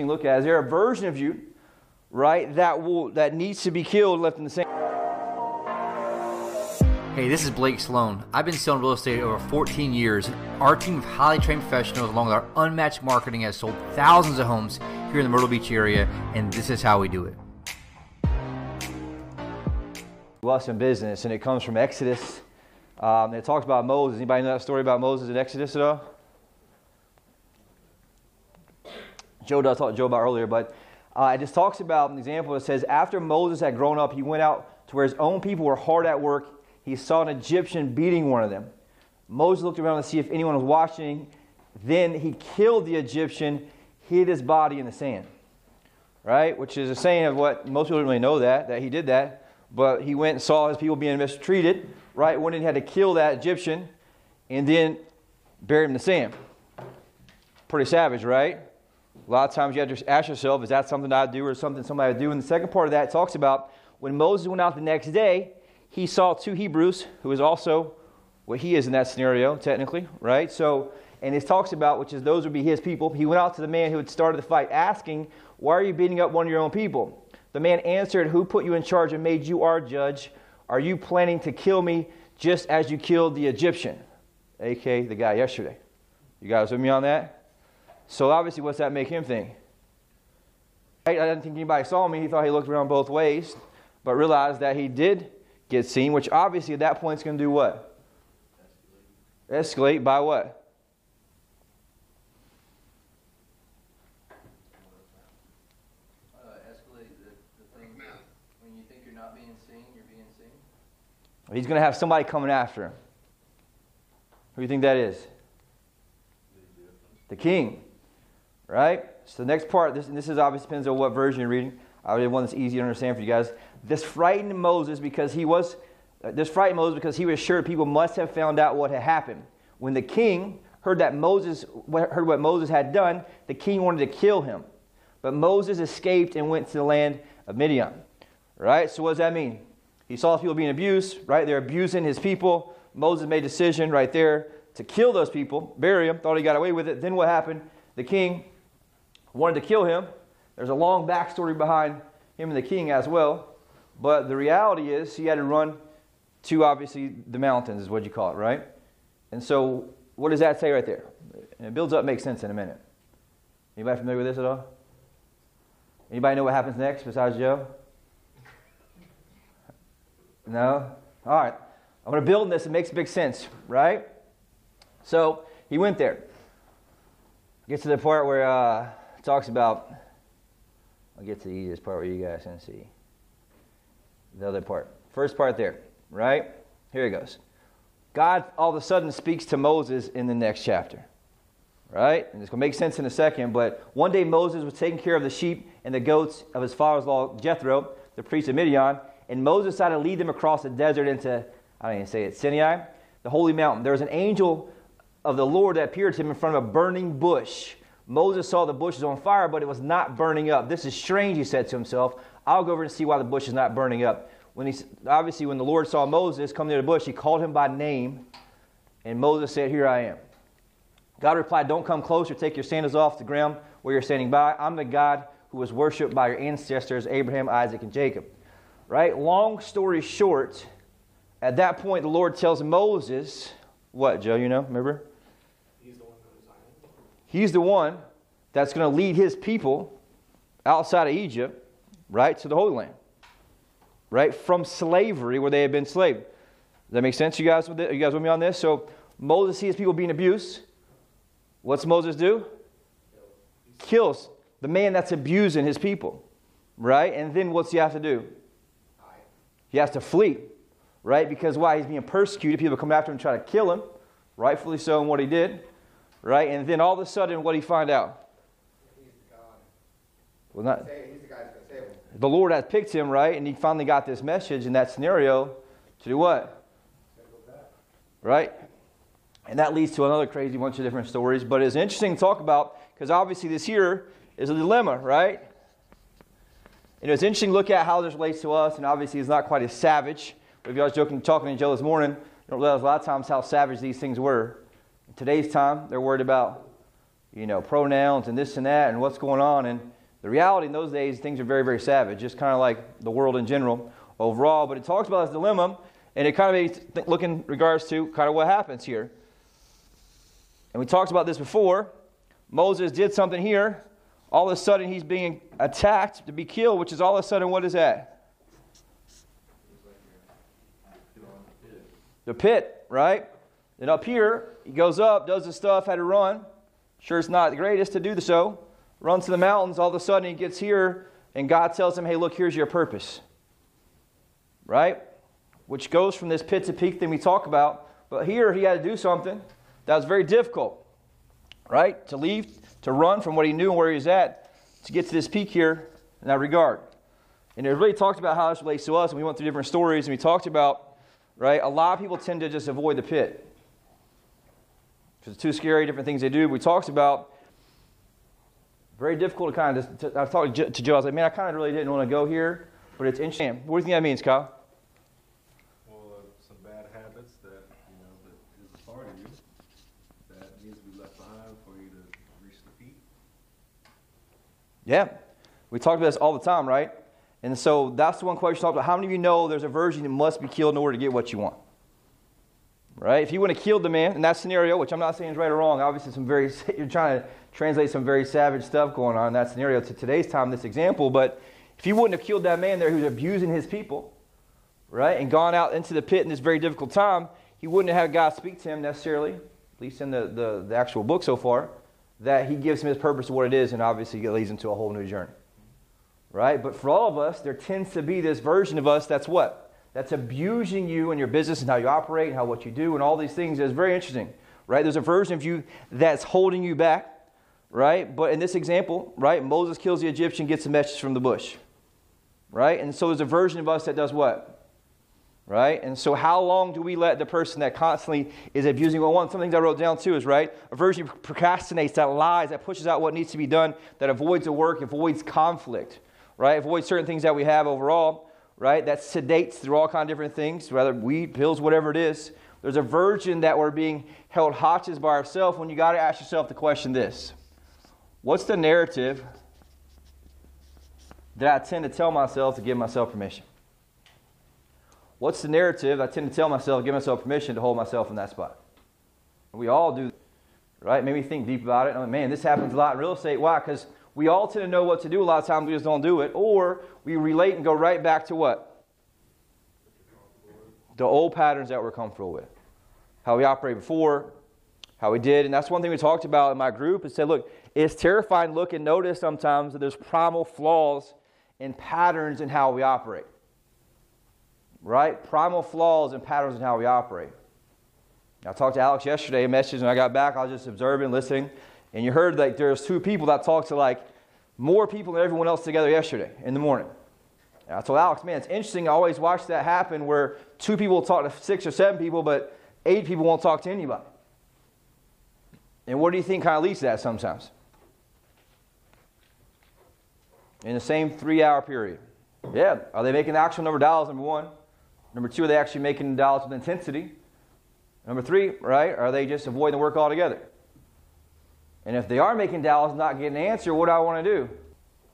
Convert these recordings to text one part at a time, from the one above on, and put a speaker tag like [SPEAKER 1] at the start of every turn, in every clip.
[SPEAKER 1] look at is there a version of you, right, that will that needs to be killed, left in the same.
[SPEAKER 2] Hey, this is Blake Sloan. I've been selling real estate over 14 years. Our team of highly trained professionals, along with our unmatched marketing, has sold thousands of homes here in the Myrtle Beach area, and this is how we do it.
[SPEAKER 1] Us in business, and it comes from Exodus. Um, it talks about Moses. Anybody know that story about Moses in Exodus at all? Joe does talk to Joe about earlier, but uh, it just talks about an example. It says after Moses had grown up, he went out to where his own people were hard at work. He saw an Egyptian beating one of them. Moses looked around to see if anyone was watching. Then he killed the Egyptian, hid his body in the sand. Right? Which is a saying of what most people don't really know that, that he did that. But he went and saw his people being mistreated. Right? When he had to kill that Egyptian and then bury him in the sand. Pretty savage, right? A lot of times you have to ask yourself, is that something I do or something somebody would do? And the second part of that talks about when Moses went out the next day, he saw two Hebrews, who is also what he is in that scenario, technically, right? So, and it talks about, which is those would be his people. He went out to the man who had started the fight, asking, Why are you beating up one of your own people? The man answered, Who put you in charge and made you our judge? Are you planning to kill me just as you killed the Egyptian? aka the guy yesterday. You guys with me on that? So obviously, what's that make him think? I didn't think anybody saw me. He thought he looked around both ways, but realized that he did get seen, which obviously at that point is going to do what? Escalate. Escalate by what?
[SPEAKER 3] Uh, escalate the the thing. When you think you're not being seen, you're being seen.
[SPEAKER 1] He's going to have somebody coming after him. Who do you think that is? The king right? So the next part, this, this is obviously depends on what version you're reading. I really one that's easy to understand for you guys. This frightened Moses because he was, uh, this frightened Moses because he was sure people must have found out what had happened. When the king heard that Moses heard what Moses had done, the king wanted to kill him. But Moses escaped and went to the land of Midian. Right? So what does that mean? He saw people being abused, right? They're abusing his people. Moses made a decision right there to kill those people, bury them, thought he got away with it. Then what happened? The king wanted to kill him. There's a long backstory behind him and the king as well. But the reality is, he had to run to obviously the mountains, is what you call it, right? And so, what does that say right there? And it builds up, makes sense in a minute. Anybody familiar with this at all? Anybody know what happens next besides Joe? No? All right. I'm going to build this. It makes big sense, right? So he went there. Gets to the part where uh, talks about, I'll get to the easiest part where you guys can see. The other part. First part there, right? Here it goes. God all of a sudden speaks to Moses in the next chapter. Right? And it's going to make sense in a second, but one day Moses was taking care of the sheep and the goats of his father in law Jethro, the priest of Midian, and Moses decided to lead them across the desert into, I don't even say it, Sinai, the holy mountain. There was an angel of the Lord that appeared to him in front of a burning bush. Moses saw the bushes on fire, but it was not burning up. This is strange, he said to himself. I'll go over and see why the bush is not burning up. When he, obviously, when the Lord saw Moses come near the bush, he called him by name, and Moses said, Here I am. God replied, Don't come closer. Take your sandals off the ground where you're standing by. I'm the God who was worshipped by your ancestors, Abraham, Isaac, and Jacob. Right? Long story short, at that point, the Lord tells Moses, What, Joe? You know, remember? He's the one that's going to lead his people outside of Egypt, right, to the Holy Land, right, from slavery where they had been enslaved. Does that make sense, you guys? Are you guys with me on this? So Moses sees people being abused. What's Moses do? Kills the man that's abusing his people, right? And then what's he have to do? He has to flee, right? Because why? He's being persecuted. People come after him try to kill him, rightfully so in what he did right? And then all of a sudden, what do you find out?
[SPEAKER 3] He's the God.
[SPEAKER 1] Well, not,
[SPEAKER 3] He's the guy that's going to save him.
[SPEAKER 1] the Lord has picked him, right? And he finally got this message in that scenario to do what? Right? And that leads to another crazy bunch of different stories. But it's interesting to talk about because obviously this here is a dilemma, right? And it's interesting to look at how this relates to us. And obviously, it's not quite as savage. But if you was joking, talking to Joe this morning, you don't realize a lot of times how savage these things were. In today's time, they're worried about you know, pronouns and this and that and what's going on. And the reality in those days, things are very, very savage, just kind of like the world in general overall. But it talks about this dilemma, and it kind of made me look in regards to kind of what happens here. And we talked about this before. Moses did something here. All of a sudden, he's being attacked to be killed, which is all of a sudden, what is that? The pit, right? Then up here, he goes up, does the stuff, had to run. Sure, it's not the greatest to do the so. Runs to the mountains. All of a sudden, he gets here, and God tells him, hey, look, here's your purpose. Right? Which goes from this pit to peak thing we talk about. But here, he had to do something that was very difficult. Right? To leave, to run from what he knew and where he was at, to get to this peak here in that regard. And it really talked about how this relates to us, and we went through different stories, and we talked about, right, a lot of people tend to just avoid the pit because it's too scary, different things they do. We talked about very difficult to kind of. To, I talked to Joe. I was like, man, I kind of really didn't want to go here, but it's interesting. What do you think that means, Kyle?
[SPEAKER 4] Well, uh, some bad habits that you know that is a part of you that needs to be left behind for you to reach the peak.
[SPEAKER 1] Yeah, we talk about this all the time, right? And so that's the one question we talked about. How many of you know there's a virgin that must be killed in order to get what you want? Right? If you want have killed the man in that scenario, which I'm not saying is right or wrong, obviously some very you're trying to translate some very savage stuff going on in that scenario to today's time, this example. But if you wouldn't have killed that man there who's abusing his people, right, and gone out into the pit in this very difficult time, he wouldn't have had God speak to him necessarily, at least in the, the, the actual book so far, that he gives him his purpose of what it is, and obviously it leads him to a whole new journey. Right? But for all of us, there tends to be this version of us that's what? That's abusing you and your business and how you operate and how what you do and all these things is very interesting, right? There's a version of you that's holding you back, right? But in this example, right, Moses kills the Egyptian, gets a message from the bush, right? And so there's a version of us that does what? Right? And so, how long do we let the person that constantly is abusing? Well, one, some things I wrote down too is right. A version procrastinates, that lies, that pushes out what needs to be done, that avoids the work, avoids conflict, right? Avoids certain things that we have overall right? That sedates through all kind of different things, whether weed, pills, whatever it is. There's a version that we're being held hostage by ourselves when you got to ask yourself the question this What's the narrative that I tend to tell myself to give myself permission? What's the narrative I tend to tell myself, give myself permission to hold myself in that spot? We all do, right? Maybe think deep about it. man, this happens a lot in real estate. Why? Because we all tend to know what to do. A lot of times we just don't do it. Or we relate and go right back to what? The old patterns that we're comfortable with. How we operated before, how we did. And that's one thing we talked about in my group is said, look, it's terrifying to look and notice sometimes that there's primal flaws and patterns in how we operate. Right? Primal flaws and patterns in how we operate. I talked to Alex yesterday, a message, and I got back. I was just observing, listening. And you heard like there's two people that talked to like more people than everyone else together yesterday in the morning. And I told Alex, man, it's interesting. I always watch that happen where two people talk to six or seven people, but eight people won't talk to anybody. And what do you think kind of leads to that sometimes? In the same three hour period. Yeah. Are they making the actual number of dollars, number one? Number two, are they actually making dollars with intensity? Number three, right? Are they just avoiding the work altogether? And if they are making Dallas not getting an answer, what do I want to do?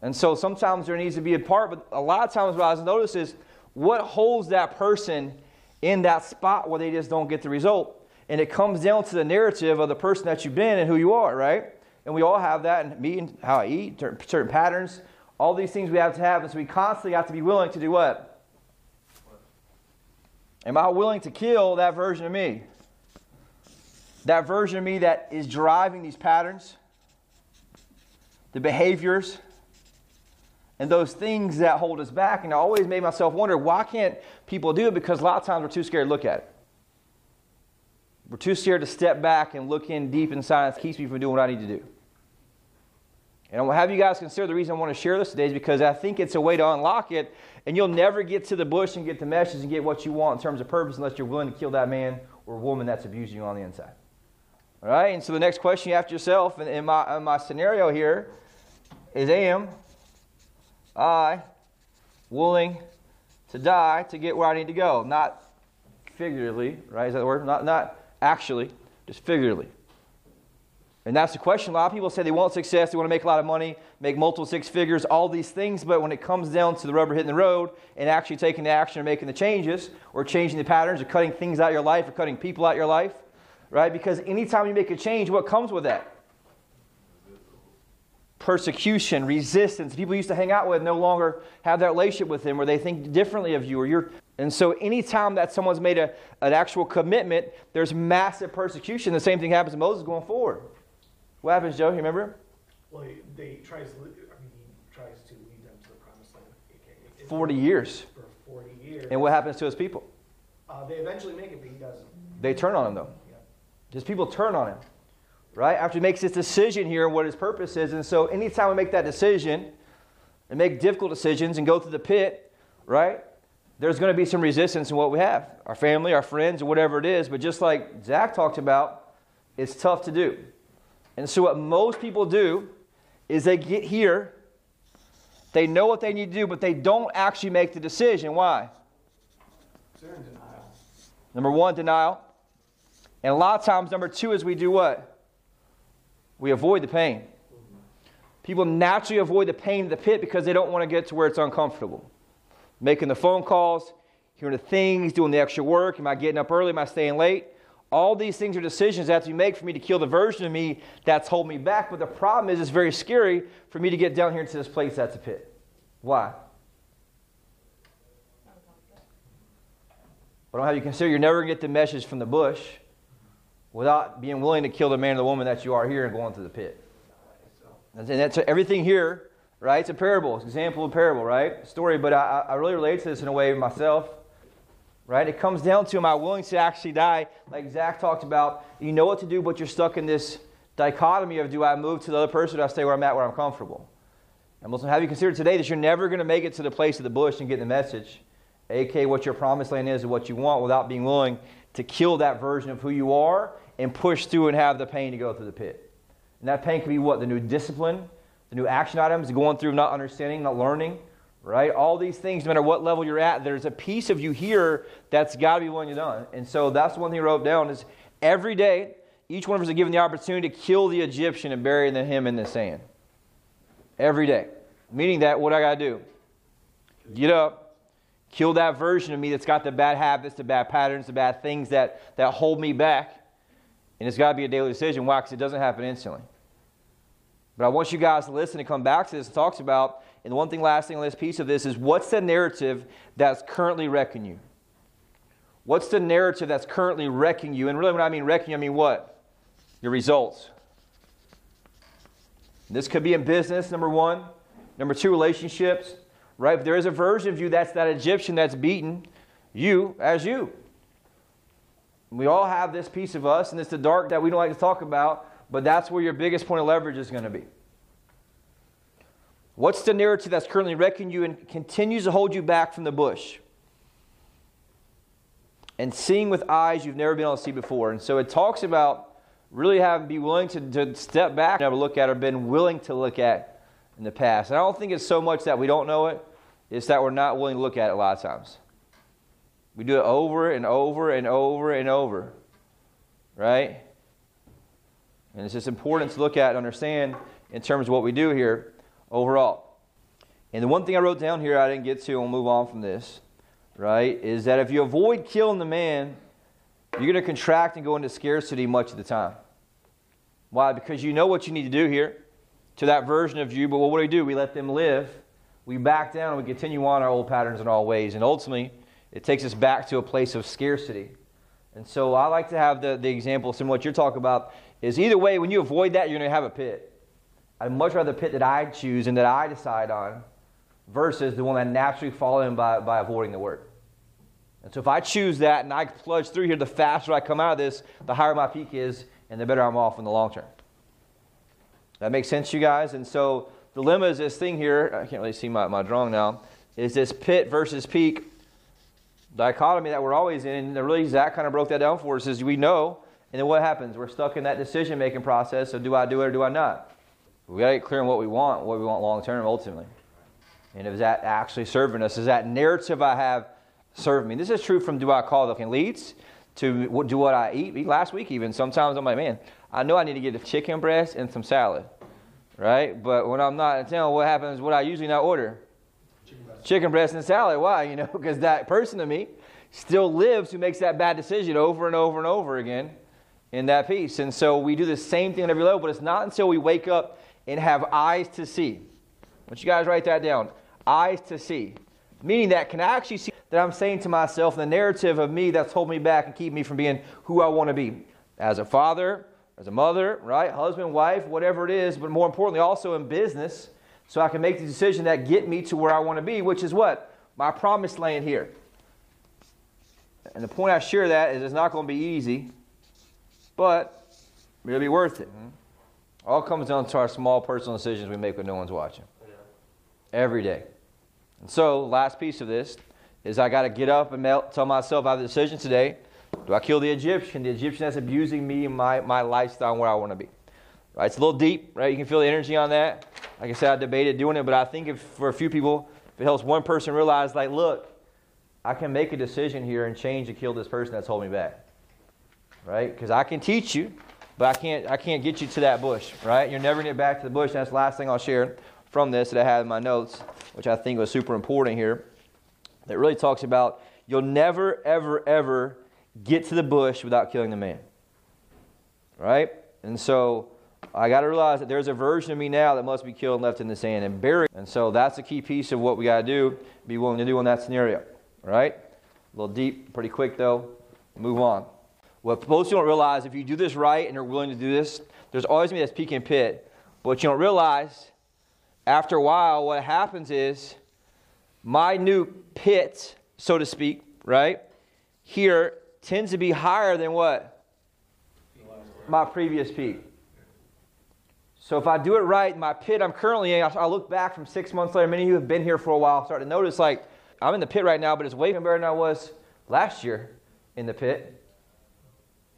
[SPEAKER 1] And so sometimes there needs to be a part, but a lot of times what I've noticed is what holds that person in that spot where they just don't get the result. And it comes down to the narrative of the person that you've been and who you are, right? And we all have that and me and how I eat, certain patterns, all these things we have to have. And so we constantly have to be willing to do what? Am I willing to kill that version of me? That version of me that is driving these patterns, the behaviors, and those things that hold us back. And I always made myself wonder why can't people do it? Because a lot of times we're too scared to look at it. We're too scared to step back and look in deep inside. It keeps me from doing what I need to do. And I will have you guys consider the reason I want to share this today is because I think it's a way to unlock it, and you'll never get to the bush and get the message and get what you want in terms of purpose unless you're willing to kill that man or woman that's abusing you on the inside. All right, and so the next question you ask yourself in, in, my, in my scenario here is Am I willing to die to get where I need to go? Not figuratively, right? Is that the word? Not, not actually, just figuratively. And that's the question. A lot of people say they want success, they want to make a lot of money, make multiple six figures, all these things, but when it comes down to the rubber hitting the road and actually taking the action or making the changes or changing the patterns or cutting things out of your life or cutting people out of your life, right? Because anytime you make a change, what comes with that? Persecution, resistance. People you used to hang out with no longer have that relationship with them or they think differently of you or you're and so anytime that someone's made a, an actual commitment, there's massive persecution. The same thing happens to Moses going forward. What happens, Joe? You remember?
[SPEAKER 5] Well, he- they tries, to lead- I mean, he tries to lead them to the promised land. It- it-
[SPEAKER 1] 40 years.
[SPEAKER 5] For forty years.
[SPEAKER 1] And what happens to his people?
[SPEAKER 5] Uh, they eventually make it, but he doesn't.
[SPEAKER 1] They turn on him, though. His people turn on him, right? After he makes this decision here, what his purpose is. And so, anytime we make that decision and make difficult decisions and go through the pit, right? There's going to be some resistance in what we have our family, our friends, or whatever it is. But just like Zach talked about, it's tough to do. And so, what most people do is they get here, they know what they need to do, but they don't actually make the decision. Why?
[SPEAKER 5] They're in denial.
[SPEAKER 1] Number one, denial. And a lot of times, number two is we do what? We avoid the pain. People naturally avoid the pain of the pit because they don't want to get to where it's uncomfortable. Making the phone calls, hearing the things, doing the extra work. Am I getting up early? Am I staying late? All these things are decisions that have to be made for me to kill the version of me that's holding me back. But the problem is, it's very scary for me to get down here into this place that's a pit. Why? I don't have you consider you're never going to get the message from the bush without being willing to kill the man or the woman that you are here and going to the pit. And that's everything here, right? It's a parable. It's example of a parable, right? Story, but I, I really relate to this in a way myself, right? It comes down to am I willing to actually die? Like Zach talked about, you know what to do, but you're stuck in this dichotomy of do I move to the other person or do I stay where I'm at where I'm comfortable? And Muslim, have you considered today that you're never going to make it to the place of the bush and get the message, aka what your promised land is and what you want, without being willing to kill that version of who you are and push through and have the pain to go through the pit. And that pain can be what? The new discipline, the new action items, going through not understanding, not learning, right? All these things, no matter what level you're at, there's a piece of you here that's got to be willing to done. And so that's the one thing I wrote down is every day, each one of us is given the opportunity to kill the Egyptian and bury him in the sand. Every day. Meaning that what I got to do? Get up, kill that version of me that's got the bad habits, the bad patterns, the bad things that, that hold me back. And it's got to be a daily decision. Why? Because it doesn't happen instantly. But I want you guys to listen and come back to this. It talks about, and the one thing, last thing on this piece of this is what's the narrative that's currently wrecking you? What's the narrative that's currently wrecking you? And really, when I mean wrecking, you, I mean what? Your results. This could be in business, number one. Number two, relationships, right? If there is a version of you that's that Egyptian that's beaten you as you. We all have this piece of us, and it's the dark that we don't like to talk about, but that's where your biggest point of leverage is going to be. What's the narrative that's currently wrecking you and continues to hold you back from the bush? And seeing with eyes you've never been able to see before. And so it talks about really having be willing to, to step back and have a look at or been willing to look at in the past. And I don't think it's so much that we don't know it, it's that we're not willing to look at it a lot of times. We do it over and over and over and over. Right? And it's just important to look at and understand in terms of what we do here overall. And the one thing I wrote down here I didn't get to, and we'll move on from this, right, is that if you avoid killing the man, you're going to contract and go into scarcity much of the time. Why? Because you know what you need to do here to that version of you, but what do we do? We let them live. We back down and we continue on our old patterns in all ways. And ultimately, it takes us back to a place of scarcity. And so I like to have the, the example, similar what you're talking about, is either way, when you avoid that, you're going to have a pit. I'd much rather the pit that I choose and that I decide on versus the one that naturally fall in by, by avoiding the word. And so if I choose that and I plunge through here, the faster I come out of this, the higher my peak is, and the better I'm off in the long term. That makes sense, you guys? And so dilemma is this thing here, I can't really see my, my drawing now, is this pit versus peak dichotomy that we're always in. And really, Zach kind of broke that down for us is we know, and then what happens? We're stuck in that decision making process of do I do it or do I not? We got to get clear on what we want, what we want long term ultimately. And is that actually serving us? Is that narrative I have serving me? This is true from do I call the leads? to do what I eat. Last week, even sometimes I'm like, man, I know I need to get a chicken breast and some salad, right? But when I'm not in town, what happens? What I usually not order? Chicken breast chicken breast and salad. Why? You know, because that person to me still lives who makes that bad decision over and over and over again in that piece. And so we do the same thing at every level, but it's not until we wake up and have eyes to see. Want you guys write that down. Eyes to see. Meaning that can I actually see that I'm saying to myself the narrative of me that's holding me back and keep me from being who I want to be as a father, as a mother, right? Husband, wife, whatever it is, but more importantly, also in business, so I can make the decision that get me to where I want to be, which is what? My promised land here. And the point I share that is it's not going to be easy, but it'll be worth it. All comes down to our small personal decisions we make when no one's watching. Every day. And so, last piece of this is I got to get up and tell myself I have the decision today. Do I kill the Egyptian? The Egyptian that's abusing me and my, my lifestyle and where I want to be. Right? It's a little deep, right? You can feel the energy on that. Like I said, I debated doing it, but I think if for a few people, if it helps one person realize, like, look, I can make a decision here and change to kill this person that's holding me back. Right? Because I can teach you, but I can't I can't get you to that bush, right? You're never gonna get back to the bush. That's the last thing I'll share from this that I had in my notes, which I think was super important here. That really talks about you'll never, ever, ever get to the bush without killing the man. Right? And so I got to realize that there's a version of me now that must be killed and left in the sand and buried. And so that's a key piece of what we got to do, be willing to do in that scenario. Right? A little deep, pretty quick though. Move on. What most you don't realize, if you do this right and you're willing to do this, there's always me that's peak and pit. But what you don't realize, after a while, what happens is my new pit, so to speak, right, here tends to be higher than what? My previous peak. So if I do it right, my pit I'm currently in, I look back from six months later, many of you have been here for a while, start to notice like I'm in the pit right now, but it's way better than I was last year in the pit.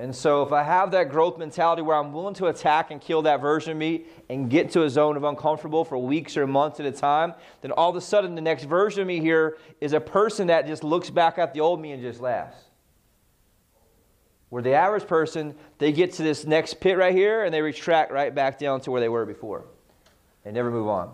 [SPEAKER 1] And so, if I have that growth mentality where I'm willing to attack and kill that version of me and get to a zone of uncomfortable for weeks or months at a time, then all of a sudden the next version of me here is a person that just looks back at the old me and just laughs. Where the average person, they get to this next pit right here and they retract right back down to where they were before. They never move on.